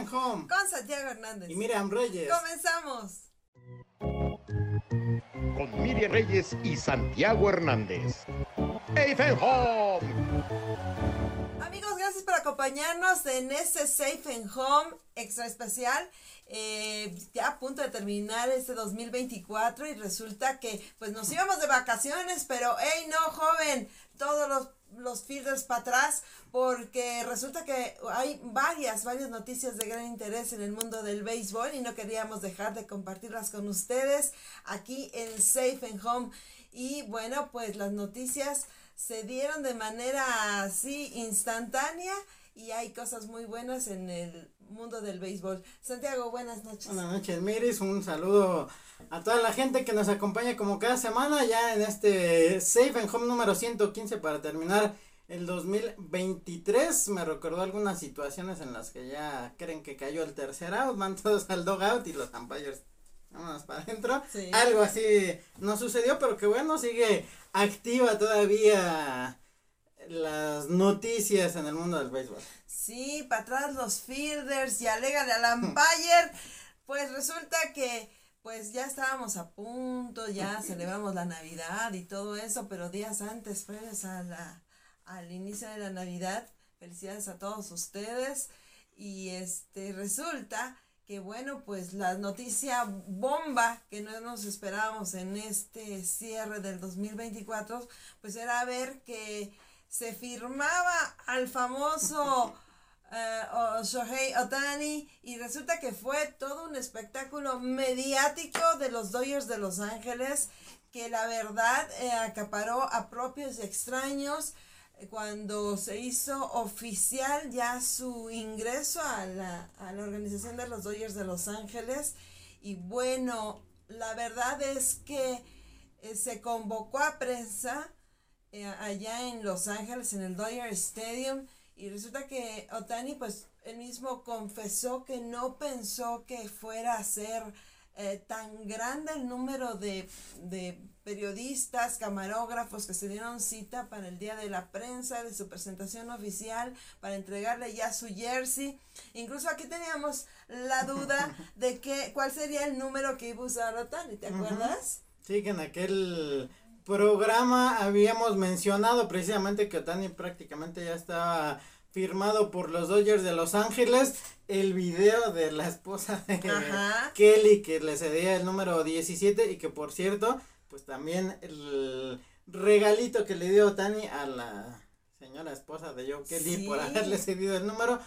and Home. Con Santiago Hernández. Y Miriam Reyes. Comenzamos. Con Miriam Reyes y Santiago Hernández. Safe and Home. Amigos, gracias por acompañarnos en este Safe and Home extra especial. Eh, ya a punto de terminar este 2024 y resulta que pues nos íbamos de vacaciones, pero hey no joven, todos los los para atrás porque resulta que hay varias, varias noticias de gran interés en el mundo del béisbol y no queríamos dejar de compartirlas con ustedes aquí en Safe and Home. Y bueno, pues las noticias se dieron de manera así instantánea y hay cosas muy buenas en el mundo del béisbol. Santiago, buenas noches. Buenas noches, Miris. Un saludo a toda la gente que nos acompaña como cada semana ya en este Safe and Home número 115 para terminar el 2023. Me recordó algunas situaciones en las que ya creen que cayó el tercer out, van todos al out y los umpires vámonos para adentro. Algo así no sucedió, pero que bueno, sigue activa todavía las noticias en el mundo del béisbol. Sí, para atrás los fielders y alegale al umpire. pues resulta que pues ya estábamos a punto, ya celebramos la Navidad y todo eso, pero días antes, pues a la, al inicio de la Navidad, felicidades a todos ustedes. Y este resulta que bueno, pues la noticia bomba que no nos esperábamos en este cierre del 2024, pues era ver que se firmaba al famoso uh, Shohei Otani y resulta que fue todo un espectáculo mediático de los Dodgers de Los Ángeles que la verdad eh, acaparó a propios extraños eh, cuando se hizo oficial ya su ingreso a la, a la organización de los Dodgers de Los Ángeles. Y bueno, la verdad es que se convocó a prensa allá en Los Ángeles, en el Dodger Stadium, y resulta que Otani, pues, él mismo confesó que no pensó que fuera a ser eh, tan grande el número de, de periodistas, camarógrafos que se dieron cita para el día de la prensa, de su presentación oficial, para entregarle ya su jersey. Incluso aquí teníamos la duda de que, cuál sería el número que iba a usar Otani, ¿te acuerdas? Sí, que en aquel programa habíamos mencionado precisamente que Otani prácticamente ya estaba firmado por los Dodgers de Los Ángeles, el video de la esposa de Kelly que le cedía el número 17 y que por cierto, pues también el regalito que le dio Otani a la señora esposa de Joe Kelly por haberle cedido el número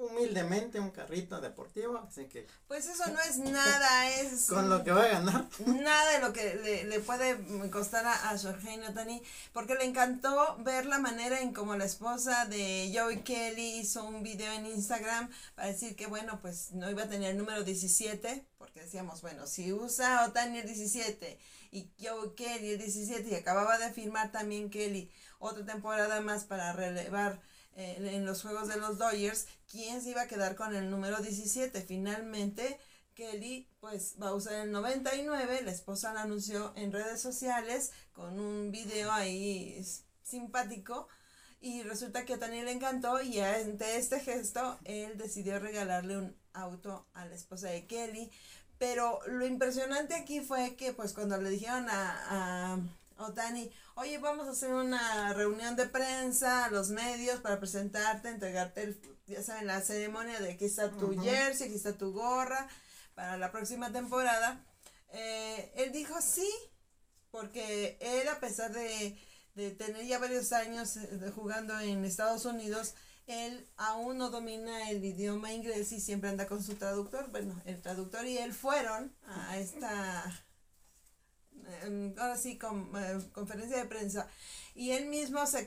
humildemente un carrito deportivo, así que. Pues eso no es nada, es. con lo que va a ganar. Nada de lo que le, le puede costar a, a Jorge Notani, porque le encantó ver la manera en como la esposa de Joey Kelly hizo un video en Instagram para decir que, bueno, pues no iba a tener el número 17, porque decíamos, bueno, si usa Otani el 17 y Joey Kelly el 17 y acababa de firmar también Kelly otra temporada más para relevar en los juegos de los Dodgers, quién se iba a quedar con el número 17. Finalmente, Kelly pues va a usar el 99, la esposa lo anunció en redes sociales con un video ahí simpático y resulta que a Tani le encantó y ante este gesto él decidió regalarle un auto a la esposa de Kelly. Pero lo impresionante aquí fue que pues cuando le dijeron a Otani, oye, vamos a hacer una reunión de prensa, los medios, para presentarte, entregarte, el, ya saben, la ceremonia de aquí está tu jersey, aquí está tu gorra, para la próxima temporada. Eh, él dijo sí, porque él, a pesar de, de tener ya varios años eh, jugando en Estados Unidos, él aún no domina el idioma inglés y siempre anda con su traductor. Bueno, el traductor y él fueron a esta ahora sí, con, eh, conferencia de prensa, y él mismo se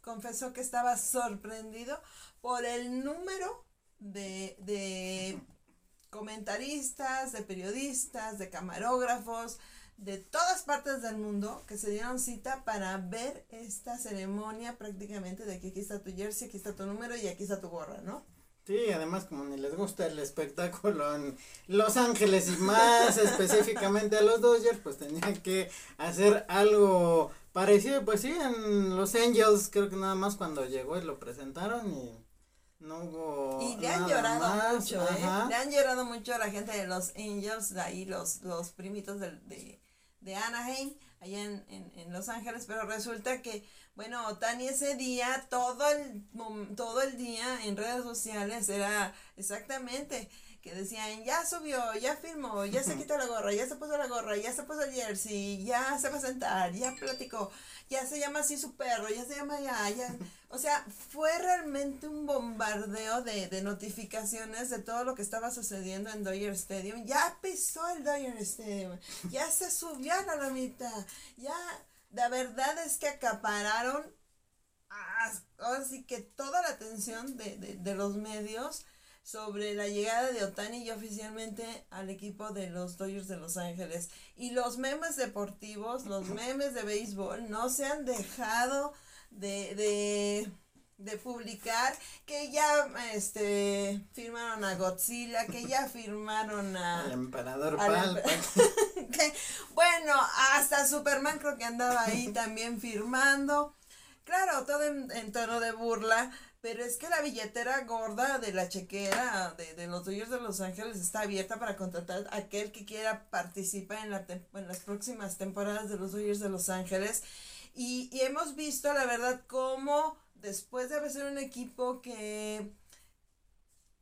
confesó que estaba sorprendido por el número de, de comentaristas, de periodistas, de camarógrafos, de todas partes del mundo que se dieron cita para ver esta ceremonia prácticamente de que aquí está tu jersey, aquí está tu número y aquí está tu gorra, ¿no? Sí, además como ni les gusta el espectáculo en Los Ángeles y más específicamente a los Dodgers, pues tenían que hacer algo parecido, pues sí, en Los Angels creo que nada más cuando llegó y lo presentaron y no hubo. Y le han llorado más, mucho, ¿eh? ajá. Le han llorado mucho a la gente de los Angels, de ahí los, los primitos del- de, de Anaheim, allá en, en, en Los Ángeles, pero resulta que, bueno, Otani ese día, todo el, todo el día en redes sociales era exactamente que decían, ya subió, ya firmó, ya se quitó la gorra, ya se puso la gorra, ya se puso el jersey, ya se va a sentar, ya platicó, ya se llama así su perro, ya se llama ya, ya. O sea, fue realmente un bombardeo de, de notificaciones de todo lo que estaba sucediendo en Dodger Stadium. Ya pisó el Dodger Stadium, ya se subió a la lomita, ya, la verdad es que acapararon ah, ahora sí que toda la atención de, de, de los medios sobre la llegada de Otani y oficialmente al equipo de los Dodgers de Los Ángeles. Y los memes deportivos, los memes de béisbol, no se han dejado de, de, de publicar que ya este firmaron a Godzilla, que ya firmaron a... El emperador al Palpa. empe- que, bueno, hasta Superman creo que andaba ahí también firmando. Claro, todo en, en tono de burla, pero es que la billetera gorda de la chequera de, de los Dodgers de Los Ángeles está abierta para contratar a aquel que quiera participar en, la en las próximas temporadas de los Dodgers de Los Ángeles. Y, y hemos visto, la verdad, cómo después de ser un equipo que,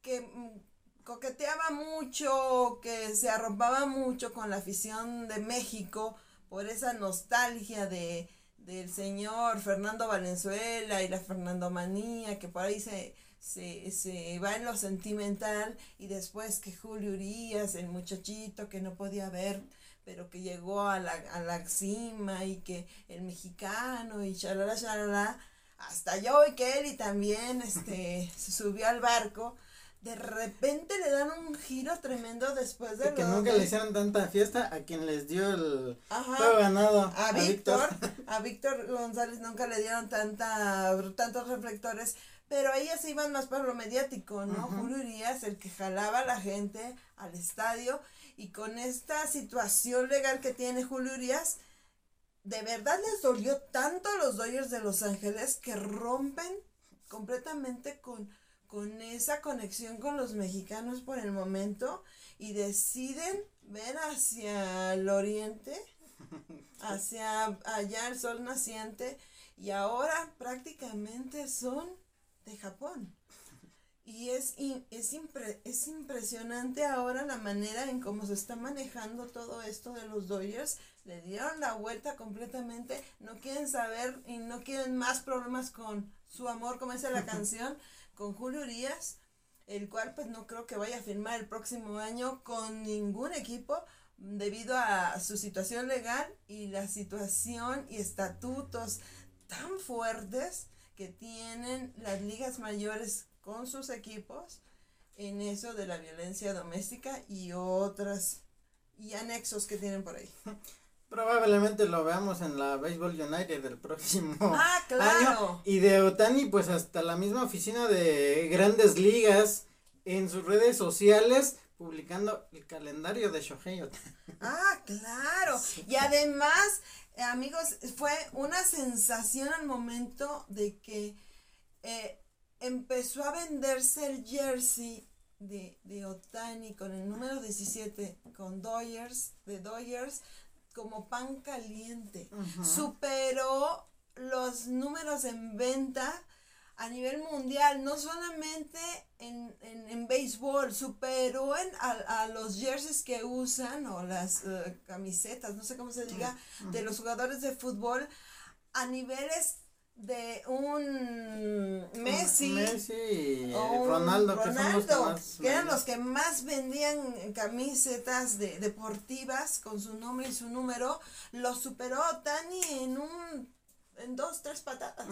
que mm, coqueteaba mucho, que se arropaba mucho con la afición de México por esa nostalgia de del señor Fernando Valenzuela y la Fernandomanía, que por ahí se, se, se va en lo sentimental, y después que Julio Urias, el muchachito que no podía ver, pero que llegó a la, a la cima, y que el mexicano, y chalala, chalala, hasta Joey Kelly también este, se subió al barco. De repente le dan un giro tremendo después de Y que lo nunca de- le hicieron tanta fiesta a quien les dio el Ajá. juego ganado. a Víctor, a Víctor González nunca le dieron tanta, tantos reflectores, pero ellas iban más por lo mediático, ¿no? Ujú. Julio Urias, el que jalaba a la gente al estadio, y con esta situación legal que tiene Julio Urias, de verdad les dolió tanto a los Dodgers de Los Ángeles que rompen completamente con, con esa conexión con los mexicanos por el momento y deciden ver hacia el oriente, hacia allá el sol naciente y ahora prácticamente son de Japón. Y es, es, impre- es impresionante ahora la manera en cómo se está manejando todo esto de los Dodgers. Le dieron la vuelta completamente. No quieren saber y no quieren más problemas con su amor, como dice la canción, con Julio Urias, el cual pues no creo que vaya a firmar el próximo año con ningún equipo debido a su situación legal y la situación y estatutos tan fuertes que tienen las ligas mayores con sus equipos en eso de la violencia doméstica y otras y anexos que tienen por ahí. Probablemente lo veamos en la Baseball United del próximo Ah, año. claro. Y de Otani, pues hasta la misma oficina de grandes ligas en sus redes sociales publicando el calendario de Shohei Otani. Ah, claro. Y además, eh, amigos, fue una sensación al momento de que eh, empezó a venderse el jersey de, de Otani con el número 17, con Dodgers, de Dodgers, como pan caliente. Superó los números en venta a nivel mundial, no solamente en, en, en béisbol, superó en, a, a los jerseys que usan o las eh, camisetas, no sé cómo se diga, de los jugadores de fútbol a niveles de un Messi, o un Ronaldo, que eran los que más vendían camisetas de, deportivas con su nombre y su número, lo superó Tani en un en dos, tres patadas.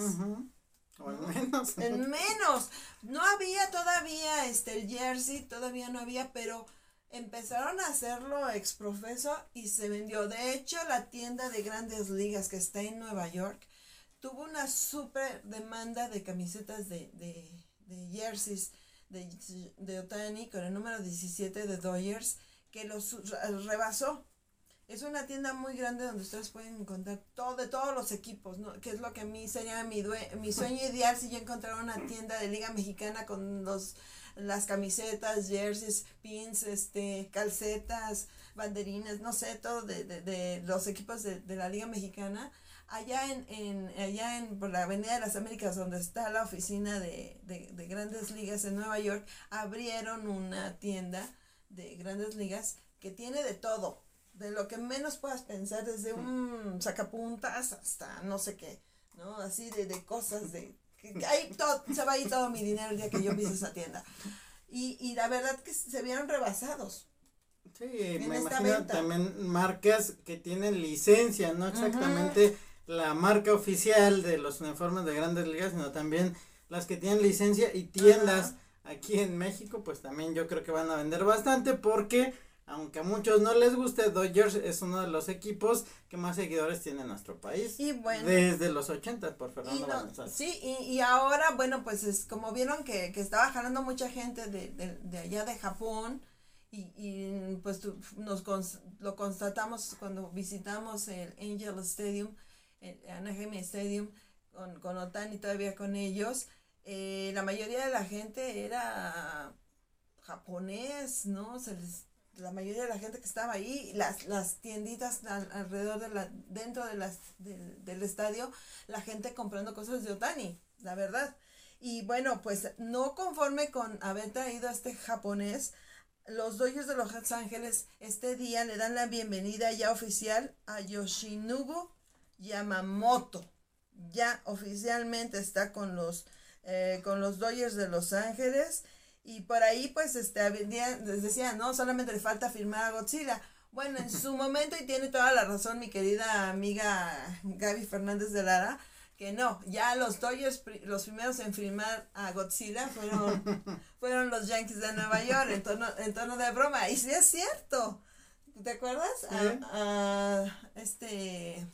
O al menos. En menos. No había todavía este el jersey, todavía no había, pero empezaron a hacerlo exprofeso y se vendió. De hecho, la tienda de grandes ligas que está en Nueva York tuvo una super demanda de camisetas de, de, de jerseys de, de Otani con el número 17 de Dodgers que los rebasó. Es una tienda muy grande donde ustedes pueden encontrar todo de todos los equipos. Que es lo que a mí sería mi, mi sueño ideal si yo encontrara una tienda de Liga Mexicana con los las camisetas, jerseys, pins, este, calcetas, banderinas, no sé, todo de, de, de los equipos de, de, la Liga Mexicana. Allá en, en, allá en por la Avenida de las Américas, donde está la oficina de, de, de grandes ligas en Nueva York, abrieron una tienda de grandes ligas que tiene de todo, de lo que menos puedas pensar, desde un sacapuntas hasta no sé qué, ¿no? Así de, de cosas de ahí todo, se va a ir todo mi dinero el día que yo pise esa tienda. Y, y la verdad que se vieron rebasados. Sí, me imagino también marcas que tienen licencia, no exactamente la marca oficial de los uniformes de grandes ligas, sino también las que tienen licencia y tiendas aquí en México, pues también yo creo que van a vender bastante porque aunque a muchos no les guste, Dodgers es uno de los equipos que más seguidores tiene en nuestro país. Y bueno. Desde los 80 por Fernando y Sí, y, y, ahora, bueno, pues es como vieron que, que estaba jalando mucha gente de, de, de allá de Japón. Y, y pues nos lo constatamos cuando visitamos el Angel Stadium, Anaheim Stadium, con, con Otani todavía con ellos. Eh, la mayoría de la gente era japonés, ¿no? Se les la mayoría de la gente que estaba ahí, las, las tienditas alrededor de la, dentro de las, del estadio, la gente comprando cosas de Otani, la verdad. Y bueno, pues no conforme con haber traído a este japonés, los dueños de Los Ángeles este día le dan la bienvenida ya oficial a Yoshinobu Yamamoto. Ya oficialmente está con los, eh, con los Dodgers de Los Ángeles y por ahí, pues, este, les decía, no, solamente le falta firmar a Godzilla. Bueno, en su momento, y tiene toda la razón mi querida amiga Gaby Fernández de Lara, que no, ya los Dodgers, los primeros en firmar a Godzilla fueron, fueron los Yankees de Nueva York, en tono, en tono de broma. Y sí es cierto. ¿Te acuerdas? a este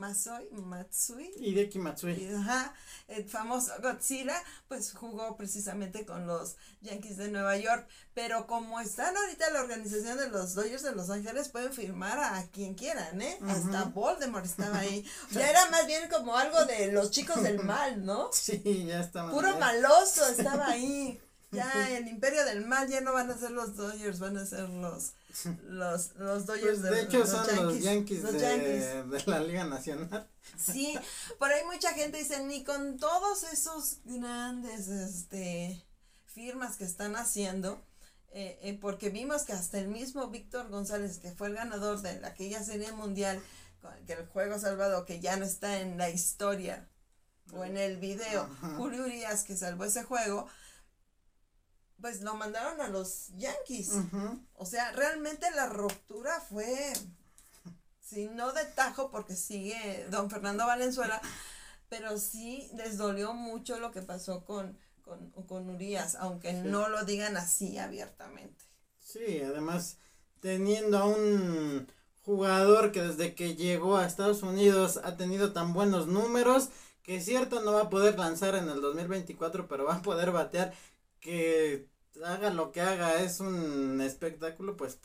Masoi, Matsui. Hideki Matsui. Ajá, el famoso Godzilla, pues jugó precisamente con los Yankees de Nueva York. Pero como están ahorita la organización de los Dodgers de Los Ángeles, pueden firmar a quien quieran, ¿eh? Hasta Voldemort estaba ahí. ya era más bien como algo de los chicos del mal, ¿no? Sí, ya estaba. Puro maloso estaba ahí. Ya el imperio del mal ya no van a ser los Dodgers, van a ser los los, los Dodgers pues de, hecho son los Yankees, de, la Liga Nacional. Sí, por ahí mucha gente dice, ni con todos esos grandes este firmas que están haciendo, eh, eh, porque vimos que hasta el mismo Víctor González, que fue el ganador de aquella serie mundial, que el juego salvado, que ya no está en la historia o en el video, Julio Urias, que salvó ese juego, pues lo mandaron a los Yankees. O sea, realmente la ruptura fue, si no de tajo, porque sigue don Fernando Valenzuela, pero sí les dolió mucho lo que pasó con, con, con Urias, aunque no lo digan así abiertamente. Sí, además, teniendo a un jugador que desde que llegó a Estados Unidos ha tenido tan buenos números, que es cierto no va a poder lanzar en el 2024, pero va a poder batear que haga lo que haga es un espectáculo, pues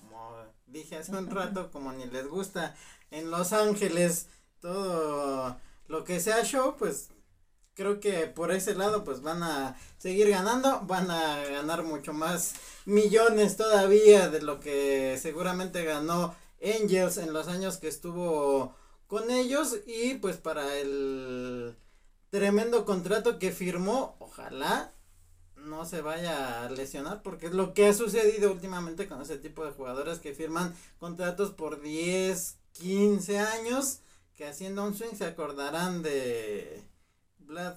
como dije hace un rato, como ni les gusta. En Los Ángeles todo lo que sea show, pues creo que por ese lado pues van a seguir ganando, van a ganar mucho más millones todavía de lo que seguramente ganó Angels en los años que estuvo con ellos. Y pues para el tremendo contrato que firmó, ojalá no se vaya a lesionar porque es lo que ha sucedido últimamente con ese tipo de jugadores que firman contratos por 10, 15 años que haciendo un swing se acordarán de Vlad,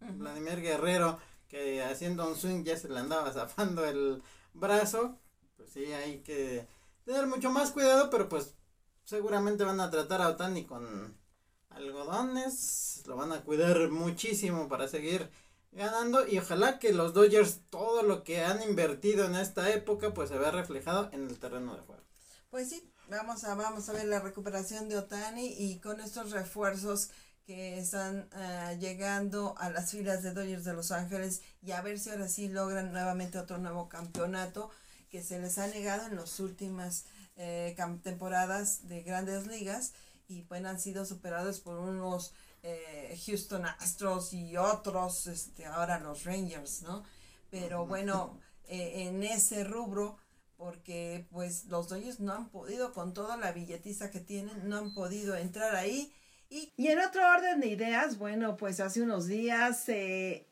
Vladimir Guerrero que haciendo un swing ya se le andaba zafando el brazo. Pues sí hay que tener mucho más cuidado pero pues seguramente van a tratar a Otani con algodones lo van a cuidar muchísimo para seguir ganando y ojalá que los Dodgers todo lo que han invertido en esta época pues se vea reflejado en el terreno de juego. Pues sí, vamos a vamos a ver la recuperación de Otani y con estos refuerzos que están uh, llegando a las filas de Dodgers de Los Ángeles y a ver si ahora sí logran nuevamente otro nuevo campeonato que se les ha negado en los últimas eh, temporadas de grandes ligas y bueno, han sido superados por unos eh, Houston Astros y otros, este, ahora los Rangers, ¿no? Pero bueno, eh, en ese rubro, porque pues los Dodgers no han podido, con toda la billetiza que tienen, no han podido entrar ahí. Y, y en otro orden de ideas, bueno, pues hace unos días se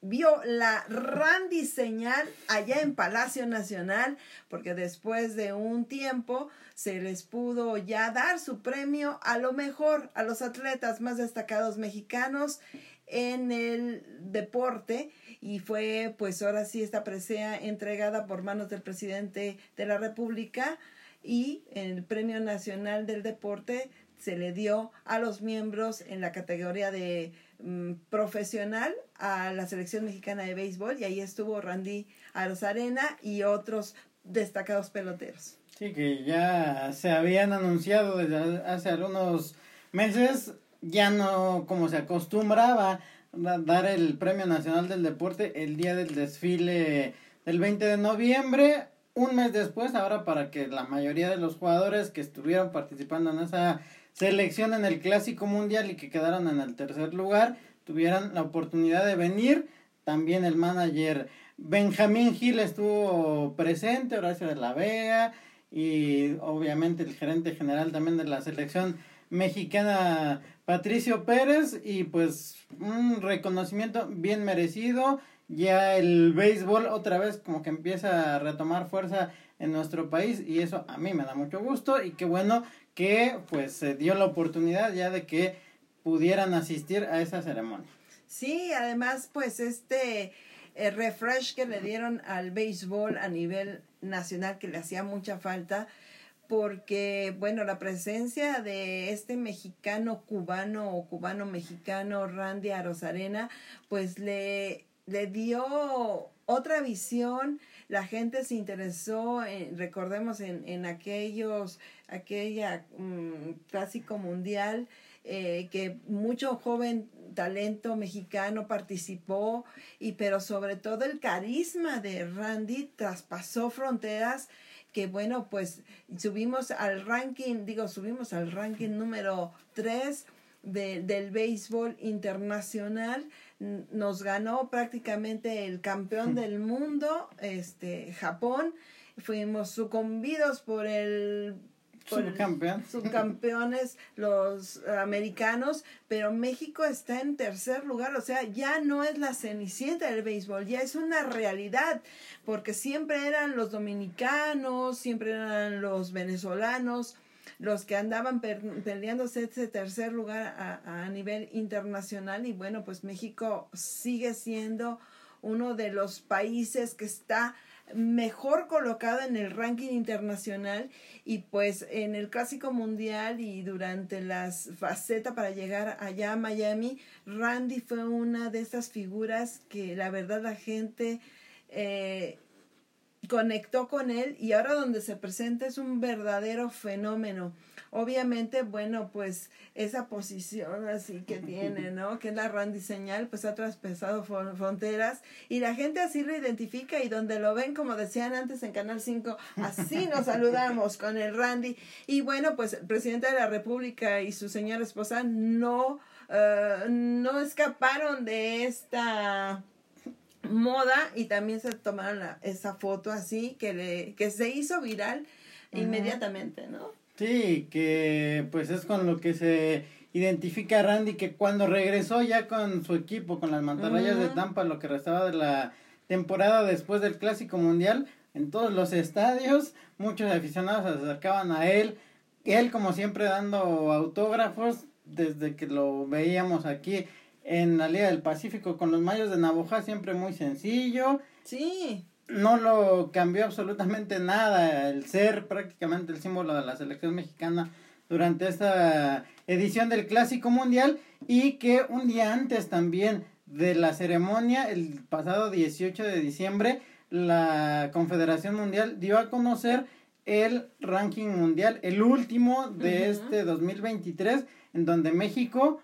vio la Randy señal allá en Palacio Nacional, porque después de un tiempo se les pudo ya dar su premio a lo mejor a los atletas más destacados mexicanos en el deporte. Y fue pues ahora sí esta presea entregada por manos del presidente de la República. Y el Premio Nacional del Deporte se le dio a los miembros en la categoría de mm, profesional a la selección mexicana de béisbol. Y ahí estuvo Randy Arozarena y otros destacados peloteros. Sí, que ya se habían anunciado desde hace algunos meses, ya no como se acostumbraba dar el Premio Nacional del Deporte el día del desfile del 20 de noviembre, un mes después, ahora para que la mayoría de los jugadores que estuvieron participando en esa selección en el Clásico Mundial y que quedaron en el tercer lugar, tuvieran la oportunidad de venir. También el manager Benjamín Gil estuvo presente, Horacio de la Vega y obviamente el gerente general también de la selección mexicana Patricio Pérez y pues un reconocimiento bien merecido. Ya el béisbol otra vez como que empieza a retomar fuerza en nuestro país y eso a mí me da mucho gusto y qué bueno que pues se dio la oportunidad ya de que pudieran asistir a esa ceremonia. Sí, además pues este eh, refresh que le dieron al béisbol a nivel nacional que le hacía mucha falta porque bueno, la presencia de este mexicano cubano o cubano mexicano Randy Arozarena pues le le dio otra visión, la gente se interesó, recordemos en, en aquellos, aquella mm, clásico mundial, eh, que mucho joven talento mexicano participó, y pero sobre todo el carisma de Randy traspasó fronteras que bueno, pues subimos al ranking, digo, subimos al ranking número 3 de, del béisbol internacional nos ganó prácticamente el campeón del mundo, este Japón. Fuimos sucumbidos por el subcampeones los americanos, pero México está en tercer lugar, o sea, ya no es la cenicienta del béisbol, ya es una realidad, porque siempre eran los dominicanos, siempre eran los venezolanos, los que andaban peleándose ese tercer lugar a, a nivel internacional. Y bueno, pues México sigue siendo uno de los países que está mejor colocado en el ranking internacional y pues en el clásico mundial y durante las facetas para llegar allá a Miami, Randy fue una de esas figuras que la verdad la gente eh, conectó con él y ahora donde se presenta es un verdadero fenómeno. Obviamente, bueno, pues esa posición así que tiene, ¿no? Que es la Randy señal, pues ha traspasado fronteras y la gente así lo identifica y donde lo ven, como decían antes en Canal 5, así nos saludamos con el Randy. Y bueno, pues el presidente de la República y su señora esposa no, eh, no escaparon de esta moda y también se tomaron esa foto así que le que se hizo viral inmediatamente, ¿no? Sí, que pues es con lo que se identifica a Randy que cuando regresó ya con su equipo, con las mantarrayas de Tampa, lo que restaba de la temporada después del Clásico Mundial, en todos los estadios, muchos aficionados se acercaban a él, él como siempre dando autógrafos desde que lo veíamos aquí en la Liga del Pacífico con los Mayos de Navoja, siempre muy sencillo. Sí. No lo cambió absolutamente nada el ser prácticamente el símbolo de la selección mexicana durante esta edición del Clásico Mundial y que un día antes también de la ceremonia, el pasado 18 de diciembre, la Confederación Mundial dio a conocer el ranking mundial, el último de este 2023, en donde México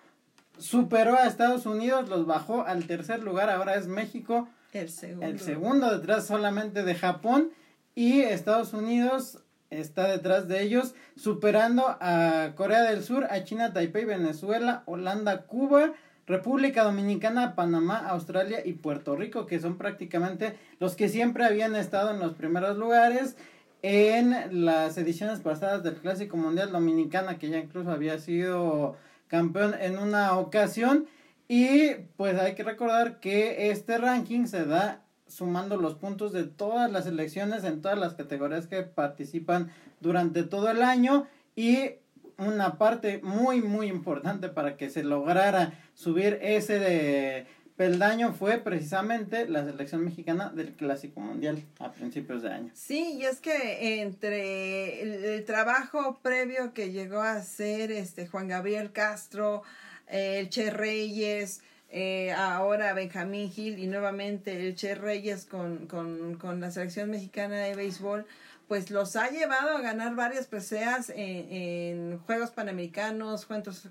superó a Estados Unidos, los bajó al tercer lugar, ahora es México. El segundo. El segundo detrás solamente de Japón y Estados Unidos está detrás de ellos, superando a Corea del Sur, a China, Taipei, Venezuela, Holanda, Cuba, República Dominicana, Panamá, Australia y Puerto Rico, que son prácticamente los que siempre habían estado en los primeros lugares en las ediciones pasadas del Clásico Mundial Dominicana, que ya incluso había sido campeón en una ocasión. Y pues hay que recordar que este ranking se da sumando los puntos de todas las elecciones en todas las categorías que participan durante todo el año y una parte muy muy importante para que se lograra subir ese de peldaño fue precisamente la selección mexicana del Clásico Mundial a principios de año. Sí, y es que entre el, trabajo previo que llegó a hacer este Juan Gabriel Castro, el Che Reyes, eh, ahora Benjamín Gil y nuevamente el Che Reyes con, con, con la selección mexicana de béisbol, pues los ha llevado a ganar varias preseas en, Juegos Panamericanos,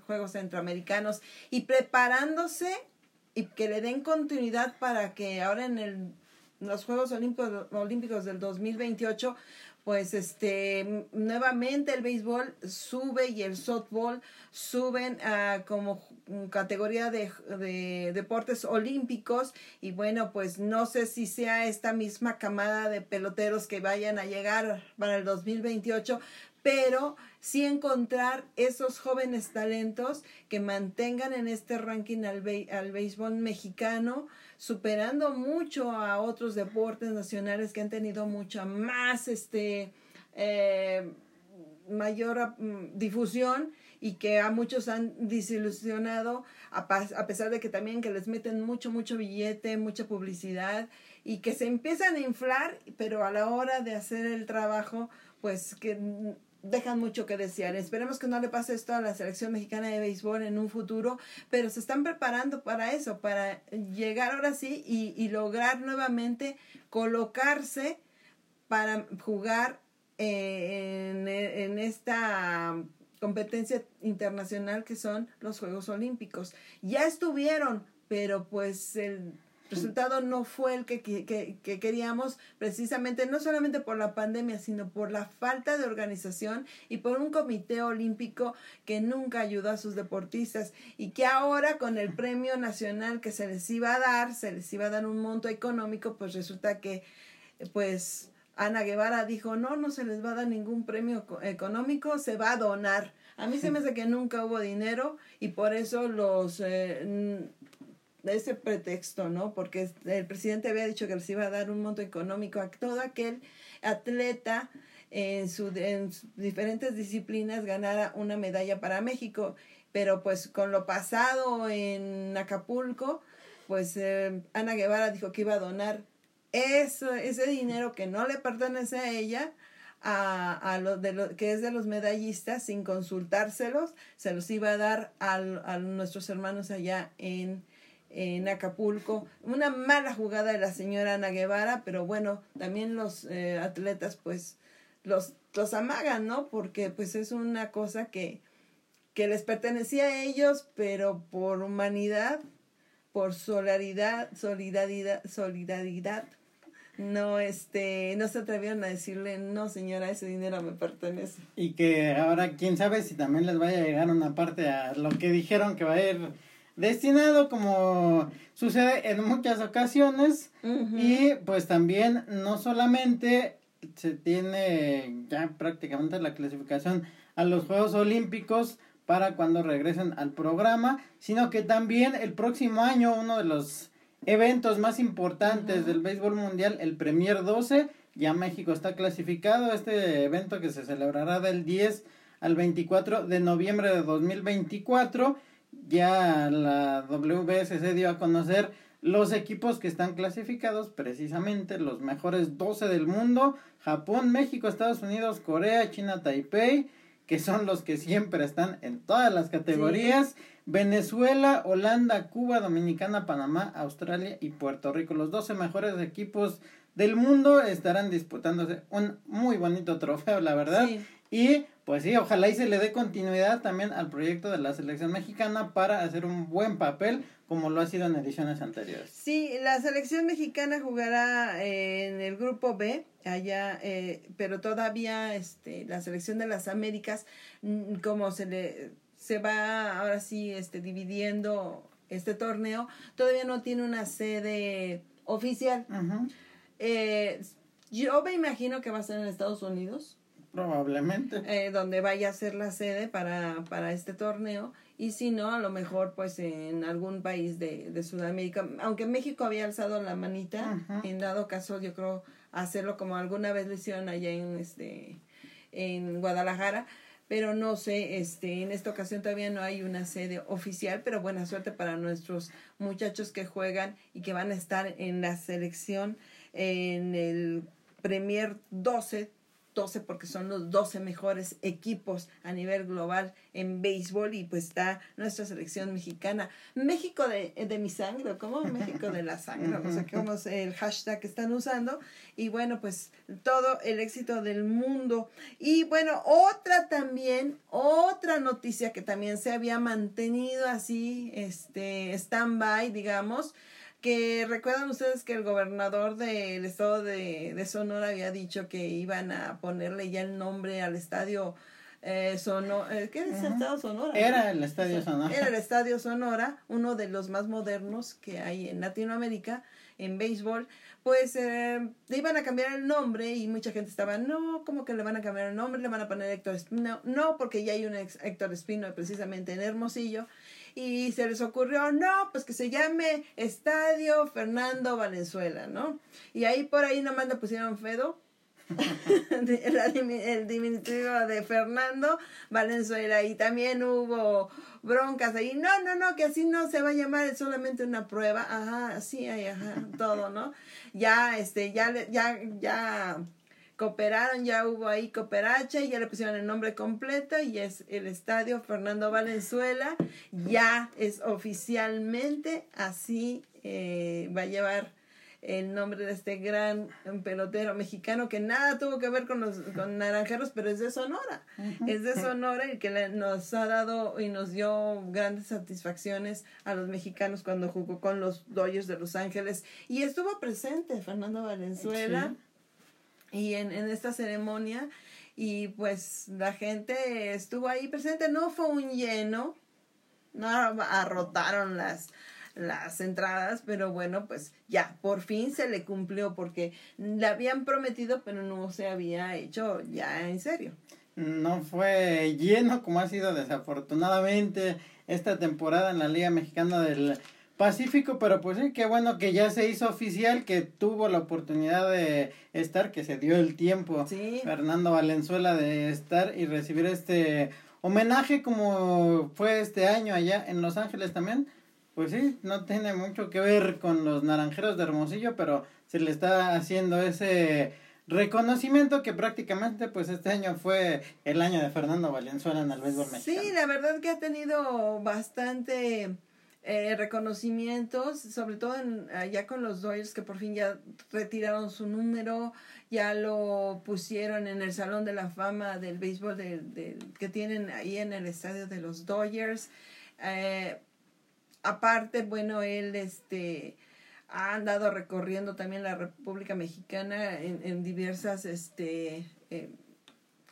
Juegos Centroamericanos y preparándose y que le den continuidad para que ahora en el, los Juegos Olímpicos, Olímpicos del 2028 pues este nuevamente el béisbol sube y el softball suben a como categoría de, de, deportes olímpicos. Y bueno pues no sé si sea esta misma camada de peloteros que vayan a llegar para el 2028 pero sí encontrar esos jóvenes talentos que mantengan en este ranking al, al béisbol mexicano superando mucho a otros deportes nacionales que han tenido mucha más este eh, mayor mm, difusión y que a muchos han desilusionado a, a pesar de que también que les meten mucho mucho billete mucha publicidad y que se empiezan a inflar pero a la hora de hacer el trabajo pues que dejan mucho que desear. Esperemos que no le pase esto a la selección mexicana de béisbol en un futuro, pero se están preparando para eso, para llegar ahora sí y, lograr nuevamente colocarse para jugar eh, en, en esta competencia internacional que son los Juegos Olímpicos. Ya estuvieron, pero pues el resultado no fue el que, que, que, queríamos, precisamente no solamente por la pandemia, sino por la falta de organización y por un comité olímpico que nunca ayudó a sus deportistas y que ahora con el premio nacional que se les iba a dar, se les iba a dar un monto económico, pues resulta que pues Ana Guevara dijo, no, no se les va a dar ningún premio económico, se va a donar. A mí se me hace que nunca hubo dinero y por eso los eh, ese pretexto, ¿no? Porque el presidente había dicho que les iba a dar un monto económico a todo aquel atleta en, su, en diferentes disciplinas ganara una medalla para México. Pero pues con lo pasado en Acapulco, pues eh, Ana Guevara dijo que iba a donar eso, ese dinero que no le pertenece a ella, a, a lo de lo que es de los medallistas sin consultárselos, se los iba a dar a, a nuestros hermanos allá en, en Acapulco. Una mala jugada de la señora Ana Guevara, pero bueno, también los eh, atletas pues los, los amagan, ¿no? Porque pues es una cosa que, que les pertenecía a ellos, pero por humanidad, por solidaridad, solidaridad, solidaridad, no este no se atrevieron a decirle no señora ese dinero me pertenece y que ahora quién sabe si también les vaya a llegar una parte a lo que dijeron que va a ir destinado como sucede en muchas ocasiones. Y pues también no solamente se tiene ya prácticamente la clasificación a los Juegos Olímpicos para cuando regresen al programa, sino que también el próximo año uno de los eventos más importantes del béisbol mundial, el Premier 12, ya México está clasificado, este evento que se celebrará del 10 al 24 de noviembre de 2024 ya la WBSC dio a conocer los equipos que están clasificados, precisamente los mejores 12 del mundo, Japón, México, Estados Unidos, Corea, China, Taipei, que son los que siempre están en todas las categorías, Venezuela, Holanda, Cuba, Dominicana, Panamá, Australia y Puerto Rico. Los 12 mejores equipos del mundo estarán disputándose un muy bonito trofeo, la verdad. Y pues sí, ojalá y se le dé continuidad también al proyecto de la selección mexicana para hacer un buen papel como lo ha sido en ediciones anteriores. Sí, la selección mexicana jugará en el grupo B, allá, eh, pero todavía este, la selección de las Américas, mm, como se le se va ahora sí este, dividiendo este torneo, todavía no tiene una sede oficial. eh, yo me imagino que va a ser en Estados Unidos. Probablemente. Eh, donde vaya a ser la sede para, para este torneo. Y si no, a lo mejor pues en algún país de, de Sudamérica. Aunque México había alzado la manita, en dado caso yo creo hacerlo como alguna vez lo hicieron allá en, este, en Guadalajara pero no sé, este, en esta ocasión todavía no hay una sede oficial, pero buena suerte para nuestros muchachos que juegan y que van a estar en la selección en el Premier 12 12 porque son los 12 mejores equipos a nivel global en béisbol y pues está nuestra selección mexicana. México de, de mi sangre, ¿cómo? México de la sangre, no sé cómo es el hashtag que están usando. Y bueno, pues todo el éxito del mundo. Y bueno, otra también, otra noticia que también se había mantenido así, este, stand-by, digamos, que recuerdan ustedes que el gobernador del estado de, de, Sonora había dicho que iban a ponerle ya el nombre al estadio eh, Sonora, eh, ¿qué es el estado Sonora? Era el estadio Sonora. Era el estadio Sonora, uno de los más modernos que hay en Latinoamérica en béisbol, pues eh, le iban a cambiar el nombre y mucha gente estaba, no, ¿cómo que le van a cambiar el nombre? Le van a poner Héctor Espino. No, porque ya hay un Héctor Espino precisamente en Hermosillo y se les ocurrió, no, pues que se llame Estadio Fernando Valenzuela, ¿no? Y ahí por ahí nomás le pusieron Fedo, el diminutivo de Fernando Valenzuela y también hubo broncas ahí, no, no, no, que así no se va a llamar, es solamente una prueba, ajá, sí, ajá, todo, ¿no? Ya, este, ya, ya, ya cooperaron, ya hubo ahí cooperacha y ya le pusieron el nombre completo y es el estadio Fernando Valenzuela, ya es oficialmente así, eh, va a llevar el nombre de este gran pelotero mexicano que nada tuvo que ver con los con naranjeros, pero es de Sonora. Es de Sonora y que nos ha dado y nos dio grandes satisfacciones a los mexicanos cuando jugó con los Dodgers de Los Ángeles. Y estuvo presente Fernando Valenzuela y en, en esta ceremonia y pues la gente estuvo ahí presente, no fue un lleno, no arrotaron las las entradas, pero bueno, pues ya, por fin se le cumplió porque le habían prometido, pero no se había hecho ya en serio. No fue lleno como ha sido desafortunadamente esta temporada en la Liga Mexicana del Pacífico, pero pues sí, qué bueno que ya se hizo oficial, que tuvo la oportunidad de estar, que se dio el tiempo Fernando Valenzuela de estar y recibir este homenaje como fue este año allá en Los Ángeles también. Pues sí, no tiene mucho que ver con los naranjeros de Hermosillo, pero se le está haciendo ese reconocimiento que prácticamente pues este año fue el año de Fernando Valenzuela en el béisbol mexicano. Sí, la verdad que ha tenido bastante eh, reconocimientos, sobre todo en, con los Dodgers que por fin ya retiraron su número, ya lo pusieron en el Salón de la Fama del béisbol de, de, que tienen ahí en el estadio de los Dodgers. Eh, aparte, bueno, él este ha andado recorriendo también la República Mexicana en, en diversas, este, eh,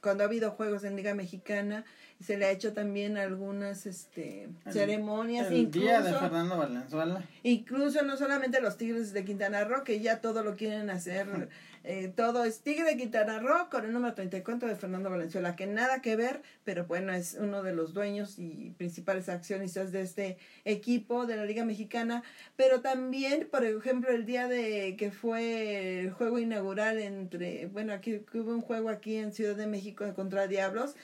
cuando ha habido juegos en Liga Mexicana, se le ha hecho también algunas este El- ceremonias el incluso día de Fernando Valenzuela. incluso no solamente los Tigres de Quintana Roo que ya todo lo quieren hacer eh, todo es Tigre de Quintana Roo con el número 34 de Fernando Valenzuela que nada que ver pero bueno es uno de los dueños y principales accionistas de este equipo de la Liga Mexicana. Pero también por ejemplo el día de que fue el juego inaugural entre bueno aquí que hubo un juego aquí en Ciudad de México contra Diablos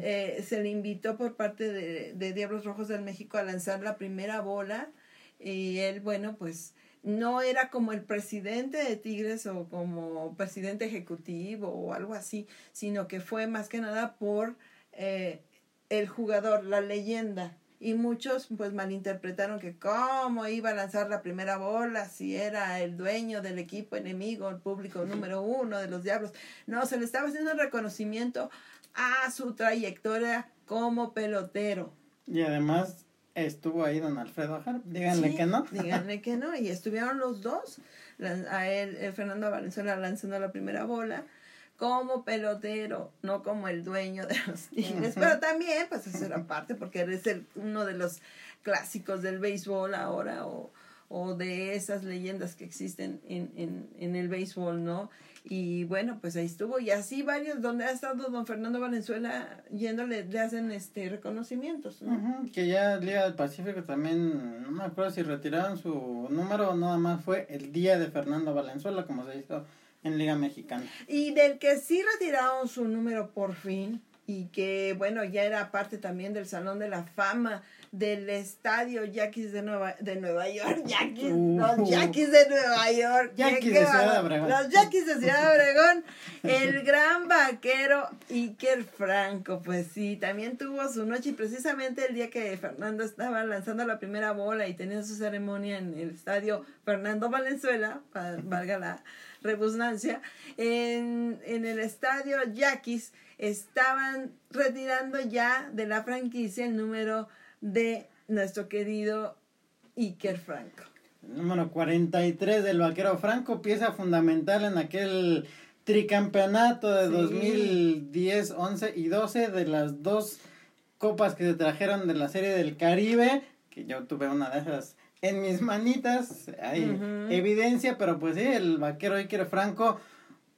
eh, se le invitó por parte de, de Diablos Rojos del México a lanzar la primera bola y él, bueno, pues no era como el presidente de Tigres o como presidente ejecutivo o algo así, sino que fue más que nada por eh, el jugador, la leyenda y muchos pues malinterpretaron que cómo iba a lanzar la primera bola si era el dueño del equipo enemigo, el público número uno de los Diablos. No, se le estaba haciendo reconocimiento a su trayectoria como pelotero. Y además estuvo ahí don Alfredo Harp, díganle que no. Díganle que no, y estuvieron los dos, a él, el Fernando Valenzuela lanzando la primera bola como pelotero, no como el dueño de los Tigres, pero también, pues eso era parte, porque eres el, uno de los clásicos del béisbol ahora, o, o de esas leyendas que existen en, en, en el béisbol, ¿no? Y bueno, pues ahí estuvo. Y así varios, donde ha estado don Fernando Valenzuela, yéndole, le hacen este reconocimientos, ¿no? que ya Día del Pacífico también, no me acuerdo si retiraron su número o nada más fue el Día de Fernando Valenzuela, como se hizo en Liga Mexicana. Y del que sí retiraron su número por fin, y que bueno, ya era parte también del Salón de la Fama del estadio Yaquis de Nueva, de Nueva York, Yaquis, uh. los Yaquis de Nueva York, Yaquis de Ciudad Obregón. los Yaquis de Ciudad Obregón, el gran vaquero Iker Franco, pues sí, también tuvo su noche y precisamente el día que Fernando estaba lanzando la primera bola y tenía su ceremonia en el estadio Fernando Valenzuela, valga la redundancia, en, en el estadio Yaquis estaban retirando ya de la franquicia el número de nuestro querido Iker Franco. número 43 del Vaquero Franco, pieza fundamental en aquel tricampeonato de 2010, 11 y 12 de las dos copas que se trajeron de la Serie del Caribe, que yo tuve una de esas en mis manitas, hay evidencia, pero pues sí, el Vaquero Iker Franco,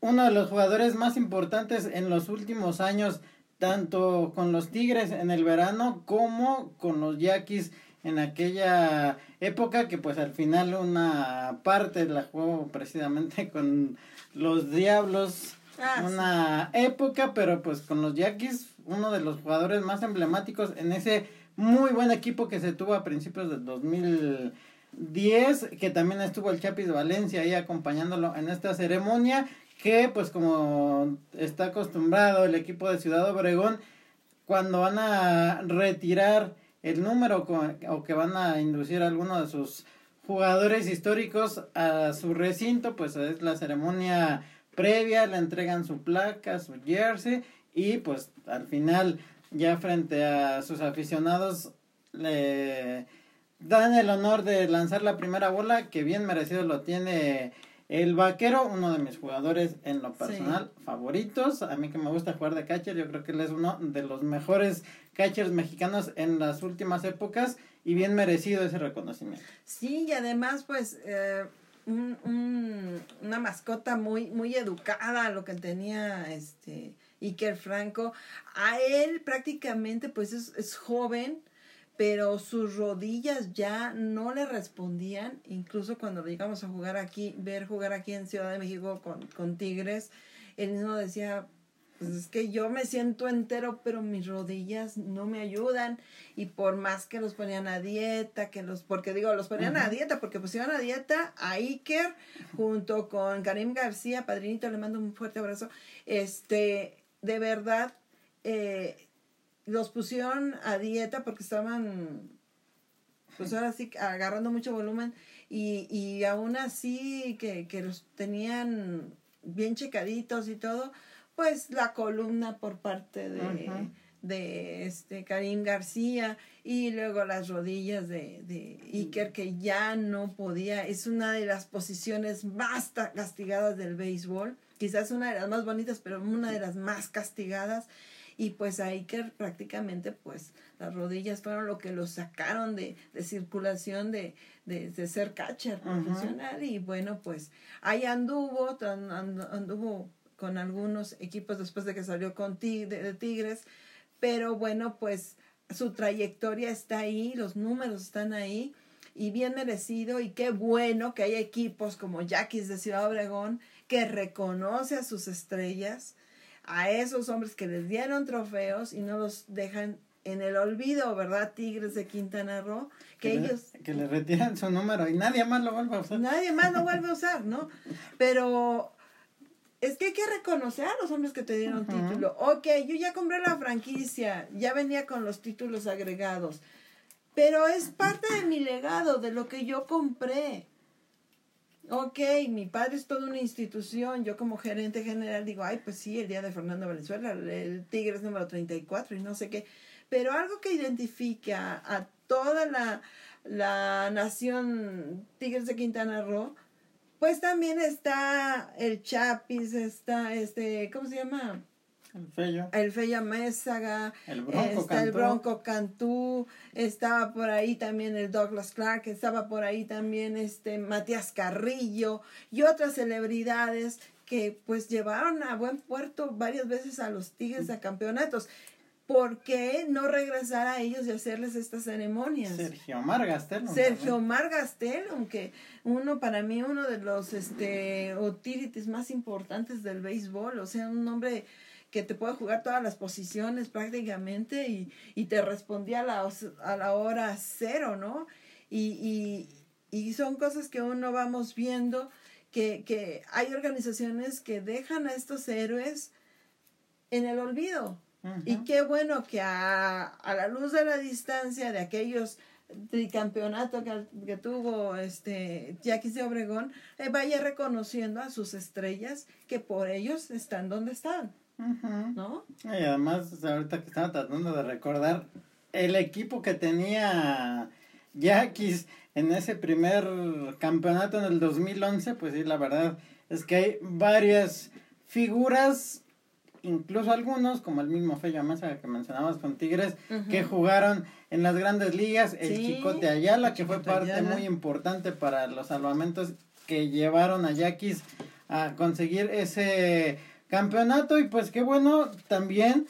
uno de los jugadores más importantes en los últimos años tanto con los Tigres en el verano como con los Yaquis en aquella época que pues al final una parte la jugó precisamente con los Diablos. Ah, una época pero pues con los Yaquis uno de los jugadores más emblemáticos en ese muy buen equipo que se tuvo a principios del 2010 que también estuvo el Chapis Valencia ahí acompañándolo en esta ceremonia que pues como está acostumbrado el equipo de Ciudad Obregón, cuando van a retirar el número o que van a inducir a alguno de sus jugadores históricos a su recinto, pues es la ceremonia previa, le entregan su placa, su jersey y pues al final ya frente a sus aficionados le dan el honor de lanzar la primera bola que bien merecido lo tiene el vaquero, uno de mis jugadores en lo personal favoritos. A mí que me gusta jugar de catcher, yo creo que él es uno de los mejores catchers mexicanos en las últimas épocas y bien merecido ese reconocimiento. Sí, y además pues eh, una mascota muy, muy educada, lo que tenía este Iker Franco. A él prácticamente pues es, es joven, pero sus rodillas ya no le respondían, incluso cuando llegamos a jugar aquí, ver jugar aquí en Ciudad de México con, con Tigres, él mismo decía, pues es que yo me siento entero, pero mis rodillas no me ayudan. Y por más que los ponían a dieta, que los, porque digo, los ponían a dieta, porque pusieron a dieta a Iker junto con Karim García, padrinito, le mando un fuerte abrazo. Este, de verdad, eh, los pusieron a dieta porque estaban, pues ahora sí, agarrando mucho volumen y, y aún así que, que los tenían bien checaditos y todo, pues la columna por parte de, de este Karim García y luego las rodillas de, de Iker que ya no podía, es una de las posiciones más castigadas del béisbol, quizás una de las más bonitas, pero una de las más castigadas y pues ahí que prácticamente pues las rodillas fueron lo que lo sacaron de, de circulación de, de, de, ser catcher profesional y bueno pues ahí anduvo, anduvo con algunos equipos después de que salió con de, Tigres, pero bueno pues su trayectoria está ahí, los números están ahí y bien merecido y qué bueno que hay equipos como Yaquis de Ciudad Obregón que reconoce a sus estrellas, a esos hombres que les dieron trofeos y no los dejan en el olvido, ¿verdad? Tigres de Quintana Roo, que, ellos... que le retiran su número y nadie más lo vuelve a usar. Nadie más lo vuelve a usar, ¿no? Pero es que hay que reconocer a los hombres que te dieron título. Ok, yo ya compré la franquicia, ya venía con los títulos agregados. pero es parte de mi legado, de lo que yo compré. Ok, mi padre es toda una institución, yo como gerente general digo, ay, pues sí, el día de Fernando Valenzuela, el Tigres número 34 y no sé qué, pero algo que identifica a toda la, la nación Tigres de Quintana Roo, pues también está el Chapis, está este, ¿cómo se llama? El Fello. El Fella Mésaga, El Bronco está el Cantú. Bronco Cantú, estaba por ahí también el Douglas Clark, estaba por ahí también este Matías Carrillo y otras celebridades que pues llevaron a buen puerto varias veces a los Tigres a campeonatos. ¿Por qué no regresar a ellos y hacerles estas ceremonias? Sergio Omar Gastelum. Sergio Gastel, aunque uno para mí uno de los este utilities más importantes del béisbol, o sea, un hombre que te puede jugar todas las posiciones prácticamente y, y te respondía a la, a la hora cero, ¿no? Y, y, y son cosas que uno vamos viendo que, que hay organizaciones que dejan a estos héroes en el olvido. Y qué bueno que a, a la luz de la distancia de aquellos tricampeonatos que, que tuvo este Jackie de Obregón, eh, vaya reconociendo a sus estrellas que por ellos están donde están, Ujú. ¿no? Y además, ahorita que estaba tratando de recordar, el equipo que tenía Yaquis en ese primer campeonato en el 2011, pues sí, la verdad es que hay varias figuras, incluso algunos, como el mismo Fello Mesa que mencionabas con Tigres, que jugaron en las grandes ligas, el Sí, Chicote Ayala, el que fue parte Ayala. muy importante para los salvamentos que llevaron a Yaquis a conseguir ese campeonato y pues qué bueno también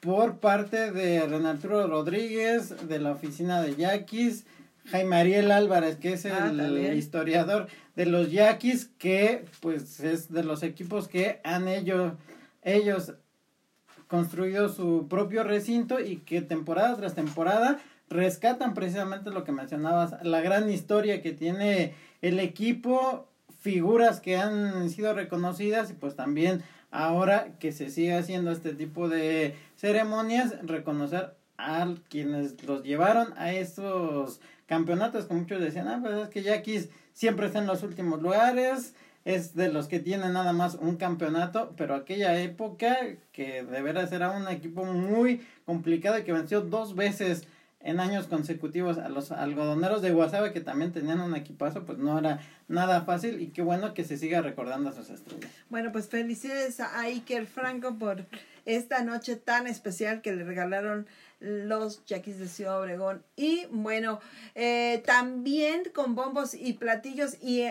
por parte de Renaturo Rodríguez de la oficina de Yaquis Jaime Ariel Álvarez que es Ah, el también. historiador de los Yaquis que pues es de los equipos que han ellos ellos construido su propio recinto y que temporada tras temporada rescatan precisamente lo que mencionabas, la gran historia que tiene el equipo, figuras que han sido reconocidas y pues también ahora que se sigue haciendo este tipo de ceremonias, reconocer a quienes los llevaron a estos campeonatos, que muchos decían, ah, pues es que Yaquis siempre está en los últimos lugares, es de los que tienen nada más un campeonato, pero aquella época que de veras era un equipo muy complicado y que venció dos veces en años consecutivos a los algodoneros de Guasave que también tenían un equipazo, pues no era nada fácil y qué bueno que se siga recordando a sus estrellas. Bueno, pues felicidades a Iker Franco por esta noche tan especial que le regalaron los Yaquis de Ciudad Obregón. Y bueno, eh, también con bombos y platillos y,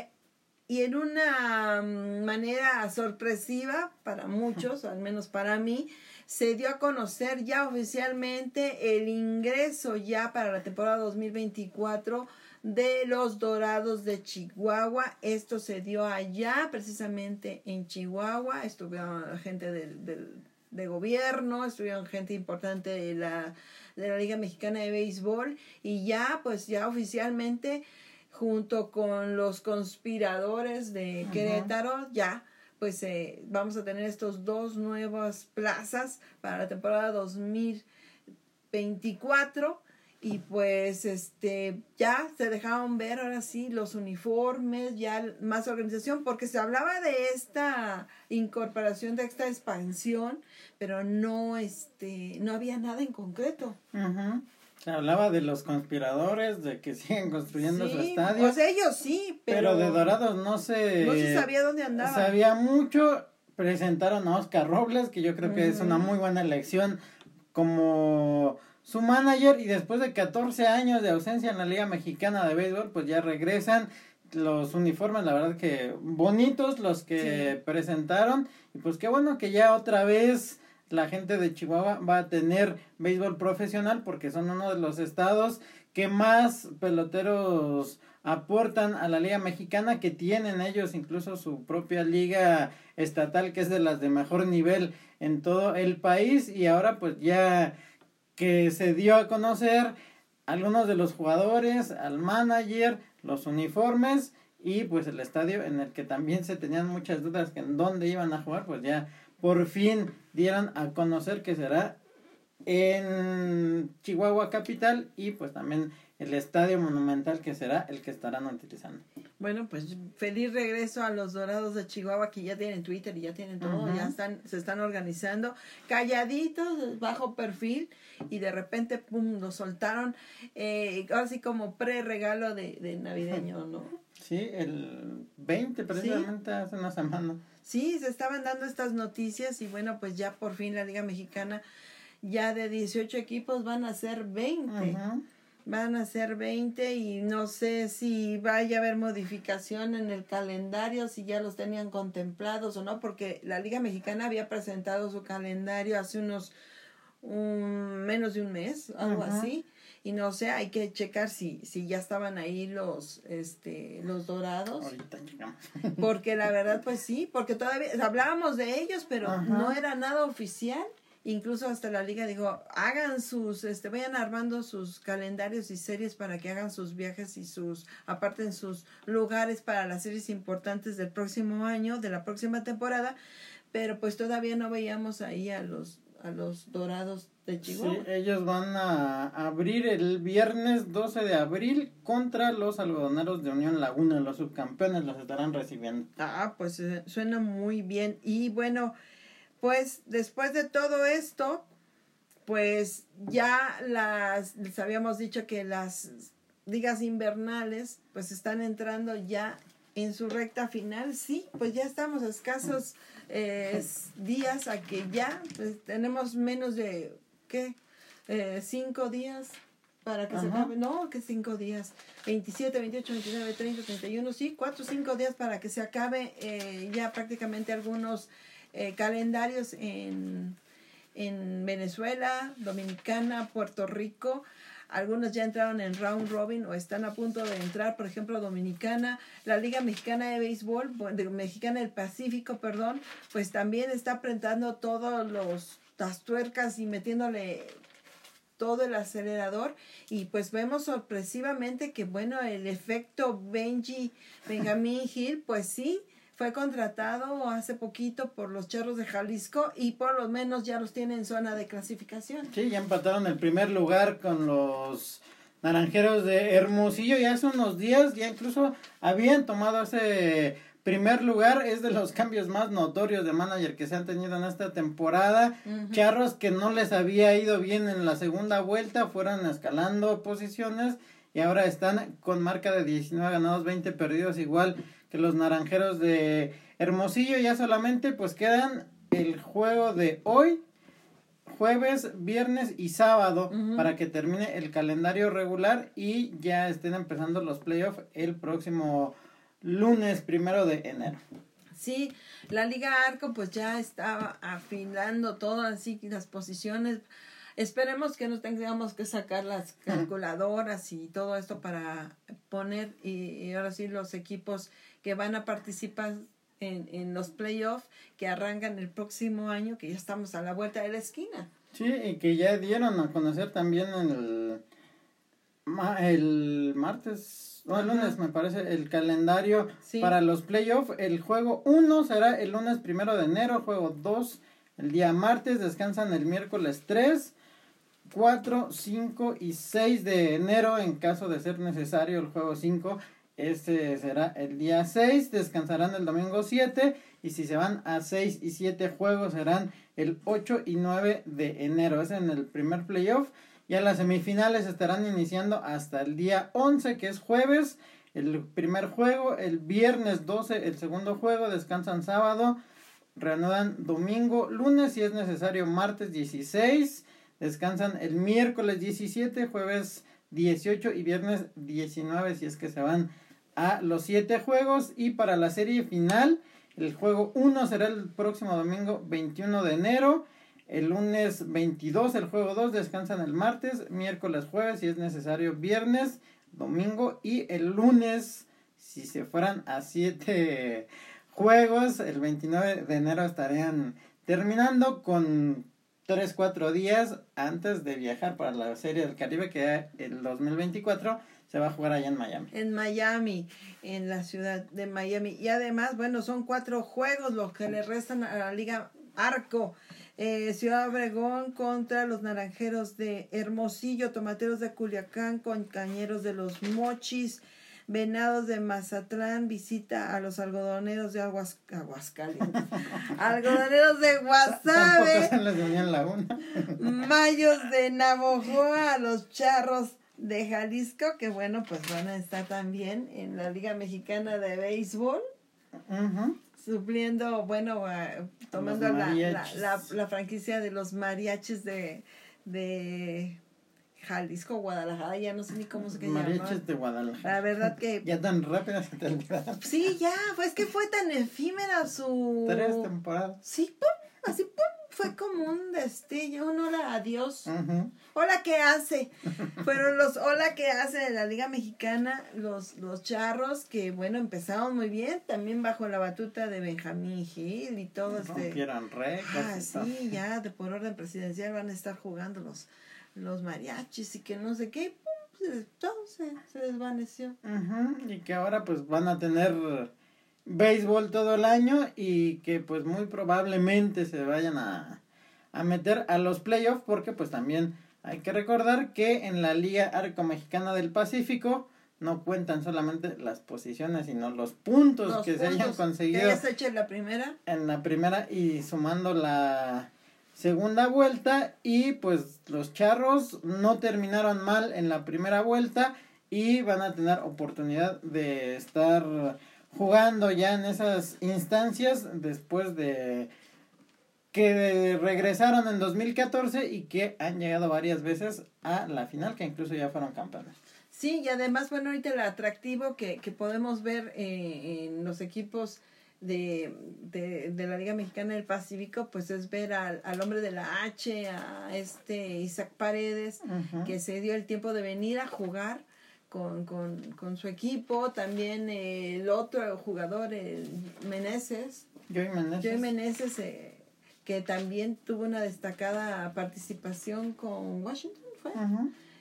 y en una mm, manera sorpresiva para muchos, al menos para mí, se dio a conocer ya oficialmente el ingreso ya para la temporada 2024 de los Dorados de Chihuahua. Esto se dio allá, precisamente en Chihuahua. Estuvieron gente del, del- de gobierno, estuvieron gente importante de la, de la Liga Mexicana de Béisbol y ya, pues ya oficialmente, junto con los conspiradores de Ajá. Querétaro, ya pues eh, vamos a tener estos dos nuevas plazas para la temporada 2024 y pues este ya se dejaron ver ahora sí los uniformes, ya más organización, porque se hablaba de esta incorporación, de esta expansión, pero no este no había nada en concreto. Ujú. Se hablaba de los conspiradores, de que siguen construyendo su estadio, sea, ellos sí, pero, pero, de Dorados no se... no se sabía dónde andaba. Sabía mucho, presentaron a Oscar Robles, que yo creo que es una muy buena elección como su manager y después de 14 años de ausencia en la Liga Mexicana de Béisbol, pues ya regresan los uniformes, la verdad que bonitos los que Sí. presentaron y pues qué bueno que ya otra vez la gente de Chihuahua va a tener béisbol profesional porque son uno de los estados que más peloteros aportan a la liga mexicana que tienen ellos incluso su propia liga estatal que es de las de mejor nivel en todo el país. Y ahora pues ya que se dio a conocer algunos de los jugadores, al manager, los uniformes y pues el estadio en el que también se tenían muchas dudas que en dónde iban a jugar, pues ya por fin dieron a conocer que será en Chihuahua Capital y pues también el Estadio Monumental que será el que estarán utilizando. Bueno, pues feliz regreso a los Dorados de Chihuahua que ya tienen Twitter y ya tienen todo, ya están, se están organizando calladitos, bajo perfil y de repente, pum, lo soltaron, eh, así como pre-regalo de, de navideño, ¿no? Sí, el 20 precisamente hace una semana. Sí, se estaban dando estas noticias y bueno, pues ya por fin la Liga Mexicana ya de 18 equipos van a ser 20. Van a ser 20 y no sé si vaya a haber modificación en el calendario, si ya los tenían contemplados o no, porque la Liga Mexicana había presentado su calendario hace unos un, menos de un mes, algo así. Y no sé, hay que checar si, si ya estaban ahí los, este, los dorados. Ahorita llegamos. Porque la verdad, pues sí, porque todavía hablábamos de ellos, pero no era nada oficial. Incluso hasta la liga dijo, hagan sus, este, vayan armando sus calendarios y series para que hagan sus viajes y sus, aparten sus lugares para las series importantes del próximo año, de la próxima temporada, pero pues todavía no veíamos ahí a los, a los dorados de Chihuahua. Sí, ellos van a abrir el viernes 12 de abril contra los algodoneros de Unión Laguna, los subcampeones los estarán recibiendo. Ah, pues eh, suena muy bien. Y bueno, pues después de todo esto, pues ya las, les habíamos dicho que las ligas invernales pues están entrando ya en su recta final. Sí, pues ya estamos a escasos eh, días a que ya pues, tenemos menos de, ¿qué? Eh, cinco días para que se acabe. No, que cinco días. 27, 28, 29, 30, 31. Sí, cuatro, cinco días para que se acabe eh, ya prácticamente algunos eh, calendarios en, en Venezuela, Dominicana, Puerto Rico. Algunos ya entraron en round robin o están a punto de entrar, por ejemplo, Dominicana, la Liga Mexicana de Béisbol, de Mexicana del Pacífico, perdón, pues también está apretando todos los las tuercas y metiéndole todo el acelerador. Y pues vemos sorpresivamente que bueno el efecto Benji Benjamin Hill pues sí fue contratado hace poquito por los Charros de Jalisco y por lo menos ya los tiene en zona de clasificación. Sí, ya empataron el primer lugar con los Naranjeros de Hermosillo y hace unos días ya incluso habían tomado ese primer lugar. Es de los cambios más notorios de manager que se han tenido en esta temporada. Charros que no les había ido bien en la segunda vuelta fueron escalando posiciones y ahora están con marca de 19 ganados, 20 perdidos igual que los naranjeros de Hermosillo ya solamente pues quedan el juego de hoy, jueves, viernes y sábado para que termine el calendario regular y ya estén empezando los playoffs el próximo lunes primero de enero. Sí, la Liga Arco pues ya estaba afilando todas así las posiciones. Esperemos que no tengamos que sacar las calculadoras y todo esto para poner y ahora sí los equipos que van a participar en, en los playoffs que arrancan el próximo año, que ya estamos a la vuelta de la esquina. Sí, y que ya dieron a conocer también el, el martes, o el lunes me parece, el calendario para los playoffs. El juego 1 será el lunes primero de enero, juego 2 el día martes, descansan el miércoles 3. 4, 5 y 6 de enero en caso de ser necesario el juego 5 este será el día 6, descansarán el domingo 7 y si se van a 6 y 7 juegos serán el 8 y 9 de enero. Es en el primer playoff. Ya las semifinales estarán iniciando hasta el día 11 que es jueves. El primer juego, el viernes 12 el segundo juego, descansan sábado, reanudan domingo, lunes si es necesario martes 16, descansan el miércoles 17, jueves 18 y viernes 19 si es que se van a los siete juegos. Y para la serie final el juego 1 será el próximo domingo 21 de enero. El lunes 22 el juego 2 descansan el martes, miércoles, jueves si es necesario viernes, domingo. Y el lunes si se fueran a siete juegos el 29 de enero estarían terminando con 3 4 días antes de viajar para la serie del Caribe que el 2024 se va a jugar allá en Miami. En Miami, en la ciudad de Miami. Y además, bueno, son cuatro juegos los que le restan a la Liga Arco. Eh, Ciudad Obregón contra los Naranjeros de Hermosillo, Tomateros de Culiacán con Cañeros de los Mochis, Venados de Mazatlán visita a los algodoneros de Aguas, Aguascalientes, algodoneros de Guasave, Mayos de Navojoa a los Charros de Jalisco, que bueno, pues van a estar también en la Liga Mexicana de Béisbol. Supliendo, bueno, tomando la, la, la, franquicia de los mariachis de, de Jalisco, Guadalajara, ya no sé ni cómo se llama. Mariachis de Guadalajara. La verdad que. ya tan rápido se te Sí, ya, pues que fue tan efímera su. Tres temporadas. Sí, pum, así, pum, fue como un destello, un hola adiós. Hola, ¿qué hace? Fueron los hola, ¿qué hace de la Liga Mexicana? Los, los charros que, bueno, empezaron muy bien, también bajo la batuta de Benjamín Gil y todo este. eran Ah, sí, ya, de por orden presidencial van a estar jugando los, los mariachis y que no sé qué, pum, todo se, se desvaneció. Y que ahora, pues, van a tener béisbol todo el año y que pues muy probablemente se vayan a, a meter a los playoffs porque pues también hay que recordar que en la Liga Arco Mexicana del Pacífico no cuentan solamente las posiciones, sino los puntos que se hayan conseguido. hecho en la primera? En la primera y sumando la segunda vuelta y pues los charros no terminaron mal en la primera vuelta y van a tener oportunidad de estar jugando ya en esas instancias después de que regresaron en 2014 y que han llegado varias veces a la final, que incluso ya fueron campeones. Sí, y además, bueno, ahorita el atractivo que, que podemos ver eh, en los equipos de, de, de, la Liga Mexicana del Pacífico, pues es ver al, al hombre de la H, a este Isaac Paredes, que se dio el tiempo de venir a jugar con, con, con su equipo, también el otro jugador, el Meneses. Joey Meneses. Joey Meneses, eh, que también tuvo una destacada participación con Washington, ¿fue?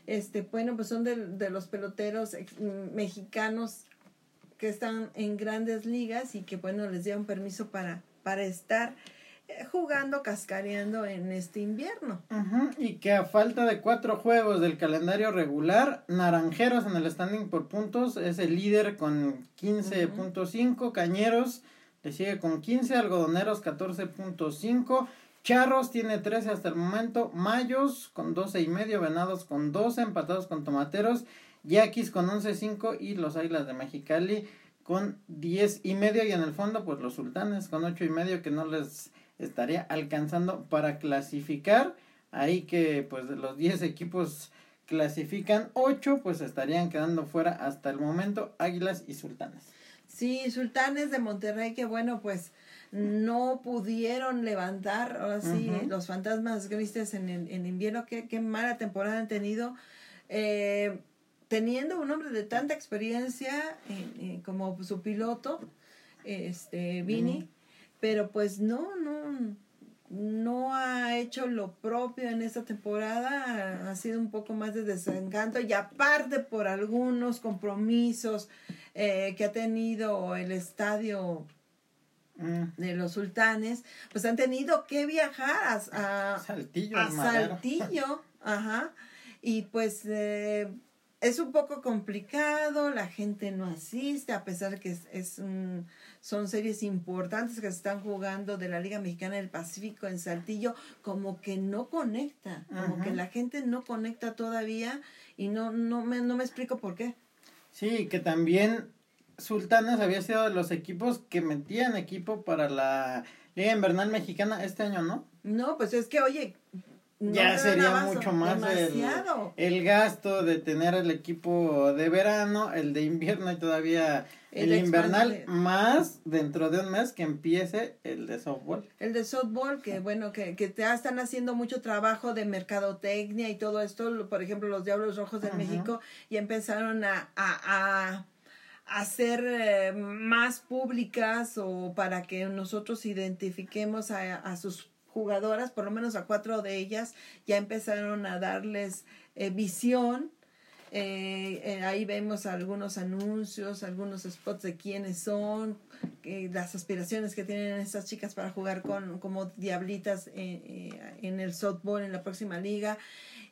Este, bueno, pues son de, de los peloteros mexicanos que están en grandes ligas y que, bueno, les dieron permiso para, para estar jugando, cascareando en este invierno. Y que a falta de cuatro juegos del calendario regular, Naranjeros en el standing por puntos es el líder con 15.5, Cañeros le sigue con 15, Algodoneros 14.5, Charros tiene 13 hasta el momento, Mayos con 12 y medio, Venados con 12, empatados con Tomateros, Yaquis con 11.5 y los Águilas de Mexicali con 10 y medio y en el fondo pues los Sultanes con 8 y medio que no les estaría alcanzando para clasificar. Ahí que pues de los 10 equipos clasifican 8, pues estarían quedando fuera hasta el momento Águilas y Sultanes. Sí, Sultanes de Monterrey que bueno pues no pudieron levantar, ahora sí, los fantasmas grises en, en invierno, qué, qué mala temporada han tenido. Eh, teniendo un hombre de tanta experiencia como su piloto, este, Vini, pero pues no, no, no ha hecho lo propio en esta temporada, ha sido un poco más de desencanto y aparte por algunos compromisos eh, que ha tenido el estadio mm. de los sultanes, pues han tenido que viajar a, Saltillo, a Saltillo, ajá, y pues eh, es un poco complicado, la gente no asiste, a pesar que es, es un son series importantes que se están jugando de la Liga Mexicana del Pacífico en Saltillo, como que no conecta, como que la gente no conecta todavía y no, no, me, no me explico por qué. Sí, que también Sultanes había sido de los equipos que metían equipo para la Liga Invernal Mexicana este año, ¿no? No, pues es que, oye, ya sería mucho más el, el, gasto de tener el equipo de verano, el de invierno y todavía el, invernal, más dentro de un mes que empiece el de softball. El de softball, que bueno, que, que te están haciendo mucho trabajo de mercadotecnia y todo esto, por ejemplo, los Diablos Rojos de México, y empezaron a, a, a hacer eh, más públicas o para que nosotros identifiquemos a, a sus jugadoras, por lo menos a cuatro de ellas, ya empezaron a darles eh, visión Eh, eh, ahí vemos algunos anuncios, algunos spots de quiénes son, eh, las aspiraciones que tienen estas chicas para jugar con como diablitas en el softball en la próxima liga.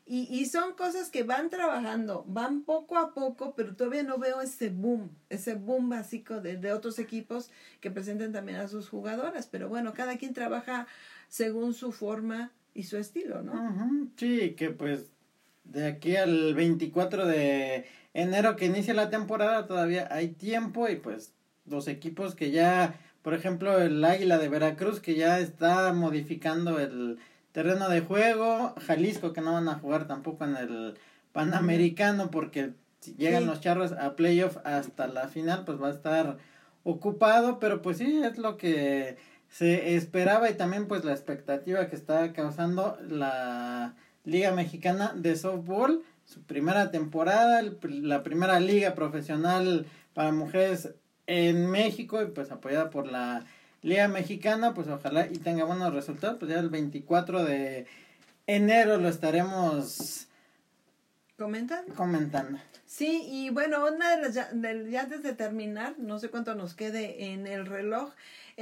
Y, y son cosas que van trabajando, van poco a poco, pero todavía no veo ese boom, ese boom básico de, de otros equipos que presenten también a sus jugadoras. Pero bueno, cada quien trabaja según su forma y su estilo, ¿no? Sí, que pues de aquí al 24 de enero que inicia la temporada todavía hay tiempo y pues los equipos que ya, por ejemplo, el Águila de Veracruz que ya está modificando el terreno de juego, Jalisco que no van a jugar tampoco en el Panamericano porque si llegan los charros a playoff hasta la final pues va a estar ocupado, pero pues sí, es lo que se esperaba y también pues la expectativa que está causando la Liga Mexicana de Softball, su primera temporada, la primera liga profesional para mujeres en México y pues apoyada por la Liga Mexicana, pues ojalá y tenga buenos resultados, pues ya el 24 de enero lo estaremos comentando. comentando. Sí, y bueno, una de las, ya, ya antes de terminar, no sé cuánto nos quede en el reloj,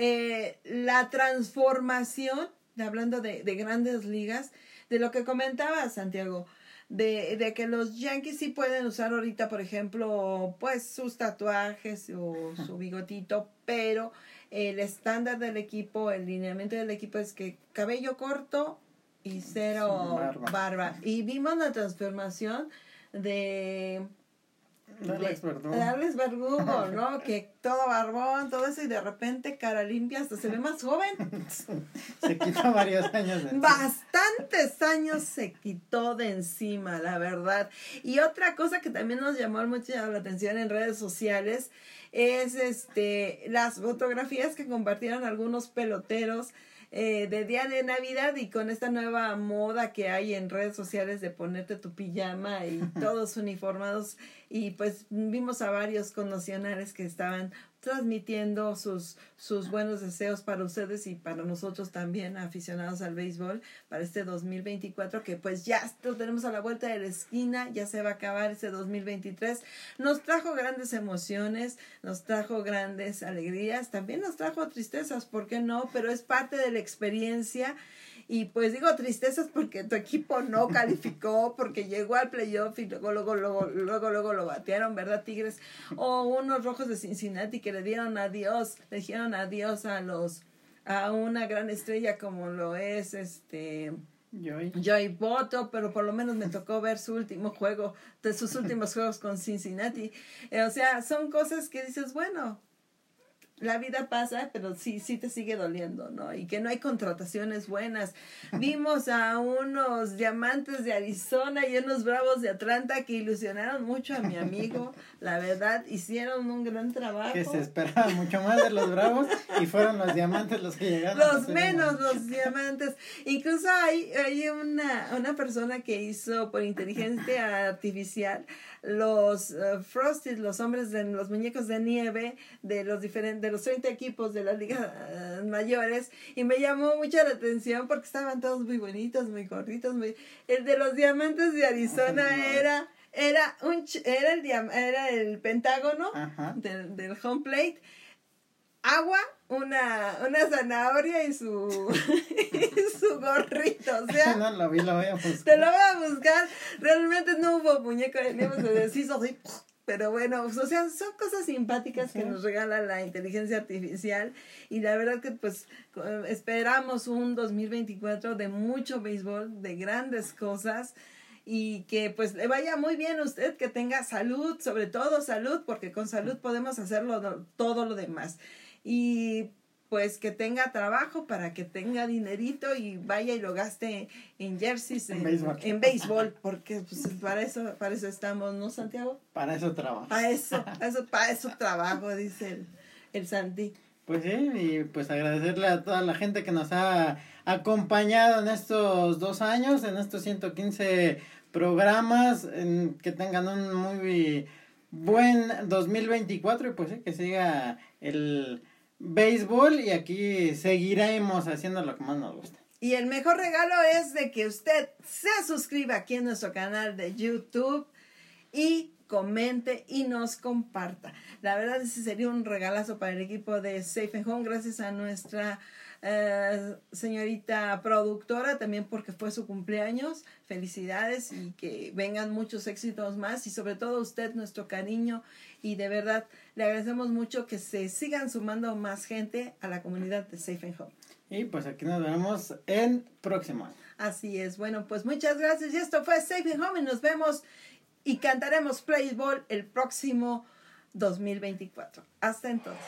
eh, la transformación, hablando de, de grandes ligas, de lo que comentaba Santiago, de, de, que los Yankees sí pueden usar ahorita, por ejemplo, pues sus tatuajes o su bigotito, pero el estándar del equipo, el lineamiento del equipo es que cabello corto y cero barba. Y vimos la transformación de Alex Verdugo. Alex Verdugo, ¿no? que todo barbón, todo eso, y de repente cara limpia, hasta se ve más joven. se quitó varios años de encima. Bastantes años se quitó de encima, la verdad. Y otra cosa que también nos llamó mucho la atención en redes sociales es este las fotografías que compartieron algunos peloteros eh, de día de Navidad y con esta nueva moda que hay en redes sociales de ponerte tu pijama y todos uniformados. Y pues vimos a varios connocionales que estaban transmitiendo sus, sus buenos deseos para ustedes y para nosotros también, aficionados al béisbol, para este 2024, que pues ya lo tenemos a la vuelta de la esquina, ya se va a acabar ese 2023. Nos trajo grandes emociones, nos trajo grandes alegrías, también nos trajo tristezas, ¿por qué no? Pero es parte de la experiencia y pues digo tristezas porque tu equipo no calificó, porque llegó al playoff y luego, luego, luego, luego, luego lo batearon, ¿verdad, Tigres? O unos rojos de Cincinnati que le dieron adiós, le dijeron adiós a los, a una gran estrella como lo es este. Joy. Joy Boto, pero por lo menos me tocó ver su último juego, de sus últimos juegos con Cincinnati. Eh, o sea, son cosas que dices, bueno, la vida pasa, pero sí, sí te sigue doliendo, ¿no? Y que no hay contrataciones buenas. Vimos a unos diamantes de Arizona y unos bravos de Atlanta que ilusionaron mucho a mi amigo. La verdad, hicieron un gran trabajo. Que se esperaba mucho más de los bravos y fueron los diamantes los que llegaron. Los menos los diamantes. Incluso hay, hay una, una persona que hizo por inteligencia artificial los uh, Frosties, los hombres de los muñecos de nieve de los diferentes de los 30 equipos de las ligas uh, mayores. Y me llamó mucho la atención porque estaban todos muy bonitos, muy gorditos, muy el de los diamantes de Arizona era era un era el era el pentágono del, del home plate. Agua, una, una zanahoria y su. O sea, no lo vi, lo voy a buscar. Te lo voy a buscar. Realmente no hubo muñeco de nieve, se deshizo así. Pero bueno, o sea, son cosas simpáticas que nos regala la inteligencia artificial y la verdad que pues esperamos un 2024 de mucho béisbol, de grandes cosas y que pues le vaya muy bien a usted, que tenga salud, sobre todo salud, porque con salud podemos hacerlo todo lo demás y pues que tenga trabajo para que tenga dinerito y vaya y lo gaste en jerseys, en, en, béisbol. porque pues para eso, para eso estamos, ¿no, Santiago? Para eso trabajo. Para eso, para eso, para eso trabajo, dice el, el Santi. Pues sí, y pues agradecerle a toda la gente que nos ha acompañado en estos dos años, en estos 115 programas, en, que tengan un muy buen 2024 y pues sí, que siga el béisbol y aquí seguiremos haciendo lo que más nos gusta. Y el mejor regalo es de que usted se suscriba aquí en nuestro canal de YouTube y comente y nos comparta. La verdad, ese sería un regalazo para el equipo de Safe and Home, gracias a nuestra eh, señorita productora, también porque fue su cumpleaños. Felicidades y que vengan muchos éxitos más y sobre todo usted, nuestro cariño. Y de verdad, le agradecemos mucho que se sigan sumando más gente a la comunidad de Safe and Home. Y pues aquí nos vemos en próximo año. Así es. Bueno, pues muchas gracias. Y esto fue Safe and Home y nos vemos y cantaremos Play Ball el próximo 2024. Hasta entonces.